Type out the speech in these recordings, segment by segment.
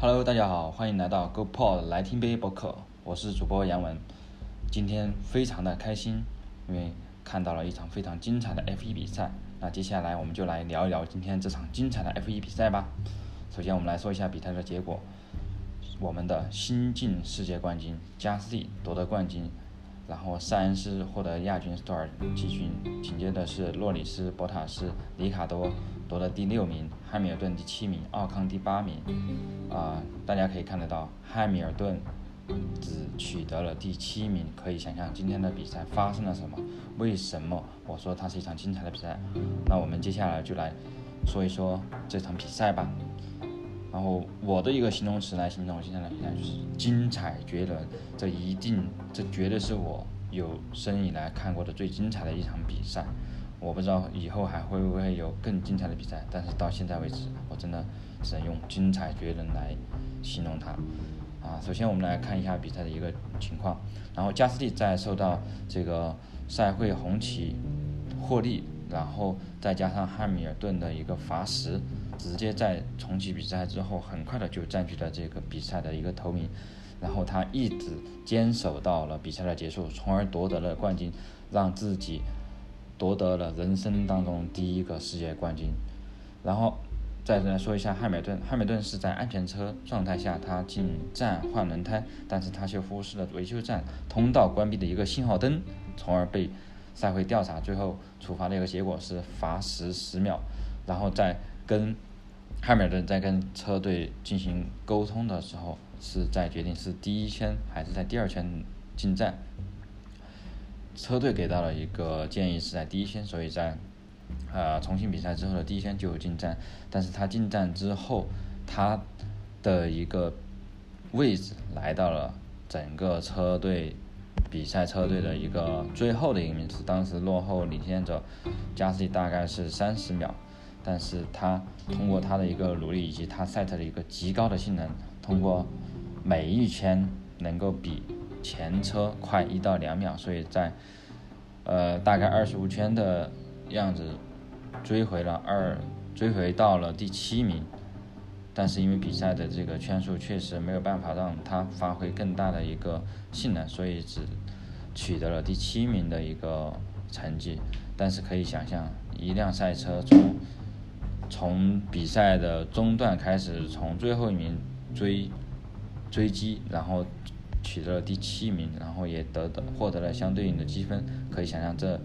Hello，大家好，欢迎来到 GoPod 来听杯播客，我是主播杨文。今天非常的开心，因为看到了一场非常精彩的 F1 比赛。那接下来我们就来聊一聊今天这场精彩的 F1 比赛吧。首先我们来说一下比赛的结果，我们的新晋世界冠军加斯利夺得冠军。然后塞恩斯获得亚军，斯托尔季军，紧接着是洛里斯、博塔斯、里卡多夺得第六名，汉密尔顿第七名，奥康第八名。啊，大家可以看得到，汉密尔顿只取得了第七名，可以想象今天的比赛发生了什么？为什么我说它是一场精彩的比赛？那我们接下来就来说一说这场比赛吧。然后我的一个形容词来形容现在的比赛就是精彩绝伦，这一定，这绝对是我有生以来看过的最精彩的一场比赛。我不知道以后还会不会有更精彩的比赛，但是到现在为止，我真的只能用精彩绝伦来形容它。啊，首先我们来看一下比赛的一个情况。然后加斯利在受到这个赛会红旗获利，然后再加上汉密尔顿的一个罚时。直接在重启比赛之后，很快的就占据了这个比赛的一个头名，然后他一直坚守到了比赛的结束，从而夺得了冠军，让自己夺得了人生当中第一个世界冠军。然后再来说一下汉密顿，汉密顿是在安全车状态下，他进站换轮胎，但是他却忽视了维修站通道关闭的一个信号灯，从而被赛会调查，最后处罚的一个结果是罚时十秒，然后再跟。汉密尔顿在跟车队进行沟通的时候，是在决定是第一圈还是在第二圈进站。车队给到了一个建议是在第一圈，所以在呃重新比赛之后的第一圈就进站。但是他进站之后，他的一个位置来到了整个车队比赛车队的一个最后的一个名次，当时落后领先者加斯利大概是三十秒。但是他通过他的一个努力以及他赛车的一个极高的性能，通过每一圈能够比前车快一到两秒，所以在呃大概二十五圈的样子追回了二追回到了第七名，但是因为比赛的这个圈数确实没有办法让他发挥更大的一个性能，所以只取得了第七名的一个成绩。但是可以想象，一辆赛车从从比赛的中段开始，从最后一名追追击，然后取得了第七名，然后也得到获得了相对应的积分。可以想象，这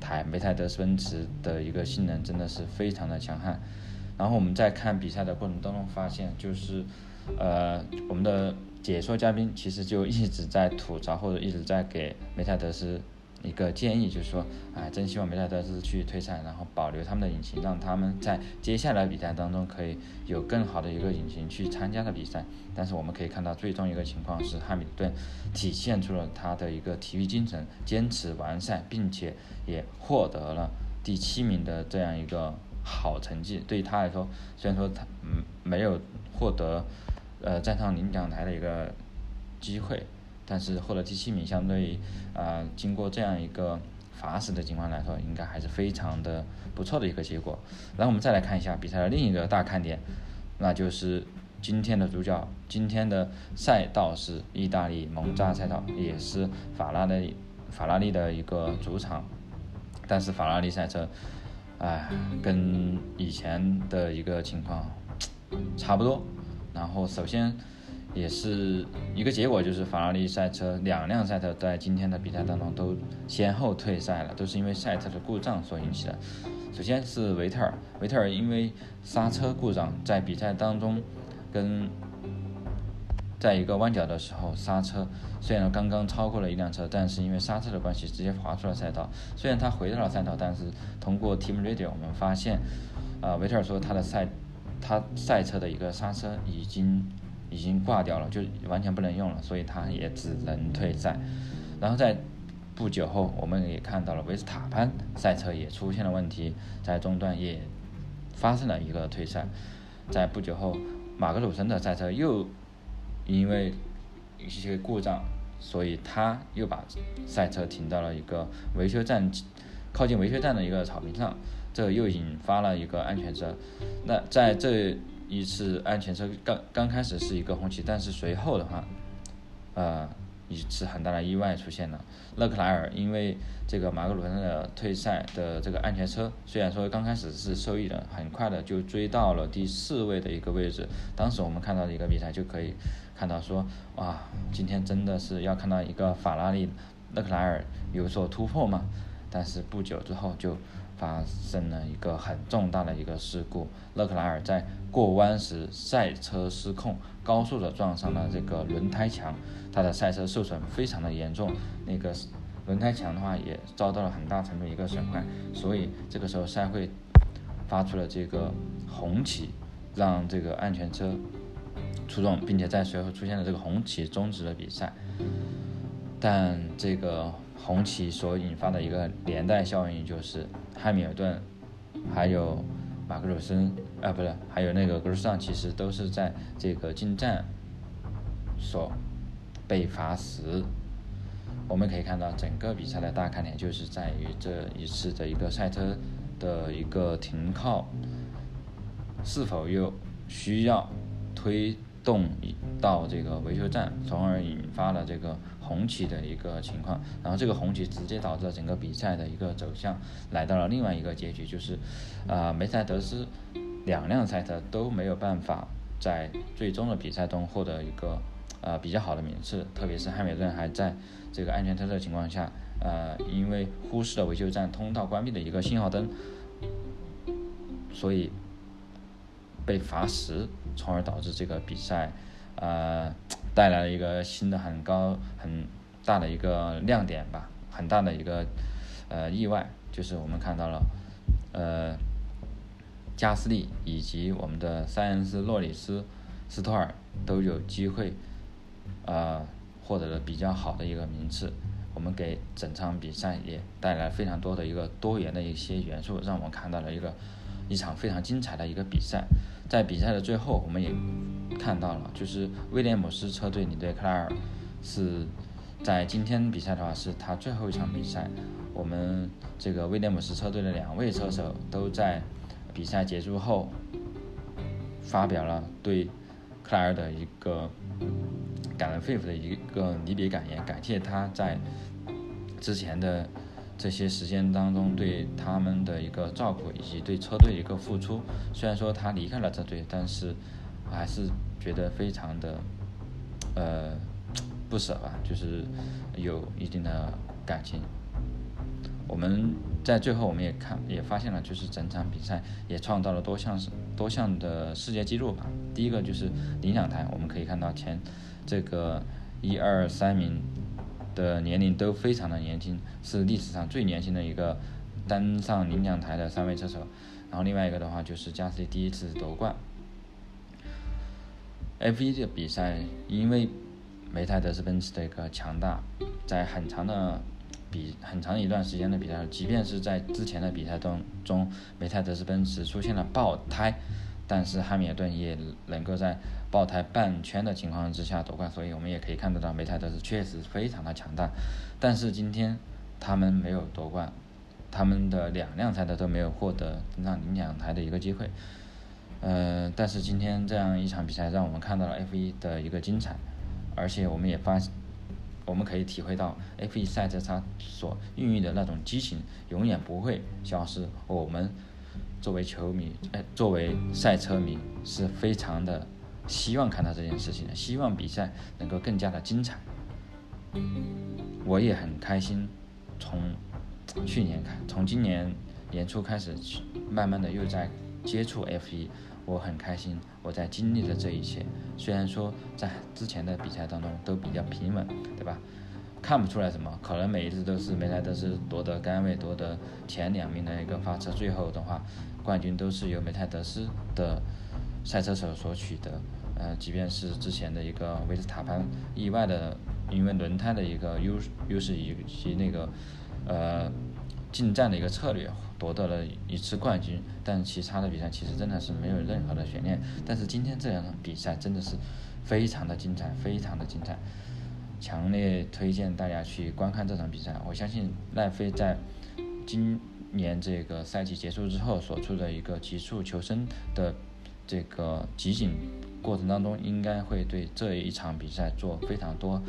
台梅赛德斯奔驰的一个性能真的是非常的强悍。然后我们在看比赛的过程当中发现，就是呃，我们的解说嘉宾其实就一直在吐槽或者一直在给梅赛德斯。一个建议就是说，哎，真希望梅赛德斯去退赛，然后保留他们的引擎，让他们在接下来比赛当中可以有更好的一个引擎去参加的比赛。但是我们可以看到，最终一个情况是汉密尔顿体现出了他的一个体育精神，坚持完赛，并且也获得了第七名的这样一个好成绩。对于他来说，虽然说他嗯没有获得呃站上领奖台的一个机会。但是获得第七名，相对啊，经过这样一个罚时的情况来说，应该还是非常的不错的一个结果。然后我们再来看一下比赛的另一个大看点，那就是今天的主角，今天的赛道是意大利蒙扎赛道，也是法拉利法拉利的一个主场。但是法拉利赛车，哎，跟以前的一个情况差不多。然后首先。也是一个结果，就是法拉利赛车两辆赛车在今天的比赛当中都先后退赛了，都是因为赛车的故障所引起的。首先是维特尔，维特尔因为刹车故障，在比赛当中跟在一个弯角的时候刹车，虽然刚刚超过了一辆车，但是因为刹车的关系直接滑出了赛道。虽然他回到了赛道，但是通过 Team Radio 我们发现，啊，维特尔说他的赛他赛车的一个刹车已经。已经挂掉了，就完全不能用了，所以他也只能退赛。然后在不久后，我们也看到了维斯塔潘赛车也出现了问题，在中段也发生了一个退赛。在不久后，马格鲁森的赛车又因为一些故障，所以他又把赛车停到了一个维修站，靠近维修站的一个草坪上，这又引发了一个安全车。那在这一次安全车刚刚开始是一个红旗，但是随后的话，呃，一次很大的意外出现了。勒克莱尔因为这个马格鲁森的退赛的这个安全车，虽然说刚开始是受益的，很快的就追到了第四位的一个位置。当时我们看到的一个比赛就可以看到说，哇，今天真的是要看到一个法拉利勒克莱尔有所突破嘛？但是不久之后就。发生了一个很重大的一个事故，勒克莱尔在过弯时赛车失控，高速的撞上了这个轮胎墙，他的赛车受损非常的严重，那个轮胎墙的话也遭到了很大程度一个损坏，所以这个时候赛会发出了这个红旗，让这个安全车出动，并且在随后出现了这个红旗终止了比赛，但这个。红旗所引发的一个连带效应就是，汉密尔顿，还有马格鲁森，啊，不是，还有那个格鲁斯其实都是在这个进站所被罚时。我们可以看到，整个比赛的大看点就是在于这一次的一个赛车的一个停靠，是否又需要推动到这个维修站，从而引发了这个。红旗的一个情况，然后这个红旗直接导致了整个比赛的一个走向来到了另外一个结局，就是，啊，梅赛德斯两辆赛车都没有办法在最终的比赛中获得一个呃比较好的名次，特别是汉密顿还在这个安全车的情况下，呃，因为忽视了维修站通道关闭的一个信号灯，所以被罚时，从而导致这个比赛，呃。带来了一个新的很高很大的一个亮点吧，很大的一个呃意外，就是我们看到了呃加斯利以及我们的塞恩斯、洛里斯、斯托尔都有机会呃获得了比较好的一个名次。我们给整场比赛也带来非常多的一个多元的一些元素，让我们看到了一个一场非常精彩的一个比赛。在比赛的最后，我们也看到了，就是威廉姆斯车队领队克莱尔是在今天比赛的话是他最后一场比赛。我们这个威廉姆斯车队的两位车手都在比赛结束后发表了对克莱尔的一个感人肺腑的一个离别感言，感谢他在之前的。这些时间当中对他们的一个照顾以及对车队一个付出，虽然说他离开了车队，但是还是觉得非常的呃不舍吧，就是有一定的感情。我们在最后我们也看也发现了，就是整场比赛也创造了多项多项的世界纪录吧。第一个就是领奖台，我们可以看到前这个一二三名。的年龄都非常的年轻，是历史上最年轻的一个登上领奖台的三位车手。然后另外一个的话就是加斯利第一次夺冠。F1 的比赛，因为梅赛德斯奔驰的一个强大，在很长的比很长一段时间的比赛，即便是在之前的比赛当中，梅赛德斯奔驰出现了爆胎。但是汉密尔顿也能够在爆胎半圈的情况之下夺冠，所以我们也可以看得到梅赛德斯确实非常的强大。但是今天他们没有夺冠，他们的两辆赛车都没有获得登上领奖台的一个机会。呃，但是今天这样一场比赛让我们看到了 F1 的一个精彩，而且我们也发，我们可以体会到 F1 赛车它所孕育的那种激情永远不会消失。我们。作为球迷，哎，作为赛车迷，是非常的希望看到这件事情的，希望比赛能够更加的精彩。我也很开心，从去年开，从今年年初开始，慢慢的又在接触 F1，我很开心，我在经历了这一切。虽然说在之前的比赛当中都比较平稳，对吧？看不出来什么，可能每一次都是梅赛德斯夺得杆位，夺得前两名的一个发车，最后的话，冠军都是由梅赛德斯的赛车手所取得。呃，即便是之前的一个维斯塔潘意外的，因为轮胎的一个优优势以及那个呃进战的一个策略夺得了一次冠军，但其他的比赛其实真的是没有任何的悬念。但是今天这两场比赛真的是非常的精彩，非常的精彩。强烈推荐大家去观看这场比赛。我相信奈飞在今年这个赛季结束之后所处的一个极速求生的这个集锦过程当中，应该会对这一场比赛做非常多、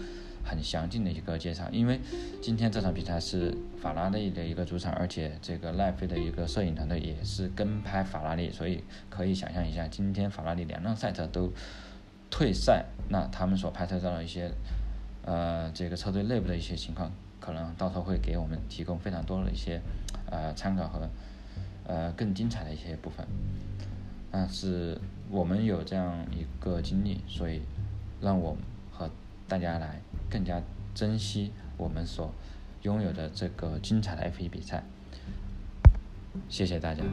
很详尽的一个介绍。因为今天这场比赛是法拉利的一个主场，而且这个奈飞的一个摄影团队也是跟拍法拉利，所以可以想象一下，今天法拉利两辆赛车都退赛，那他们所拍摄到的一些呃这个车队内部的一些情况，可能到时候会给我们提供非常多的一些呃参考和呃更精彩的一些部分。但是我们有这样一个经历，所以让我大家来更加珍惜我们所拥有的这个精彩的 F1 比赛。谢谢大家。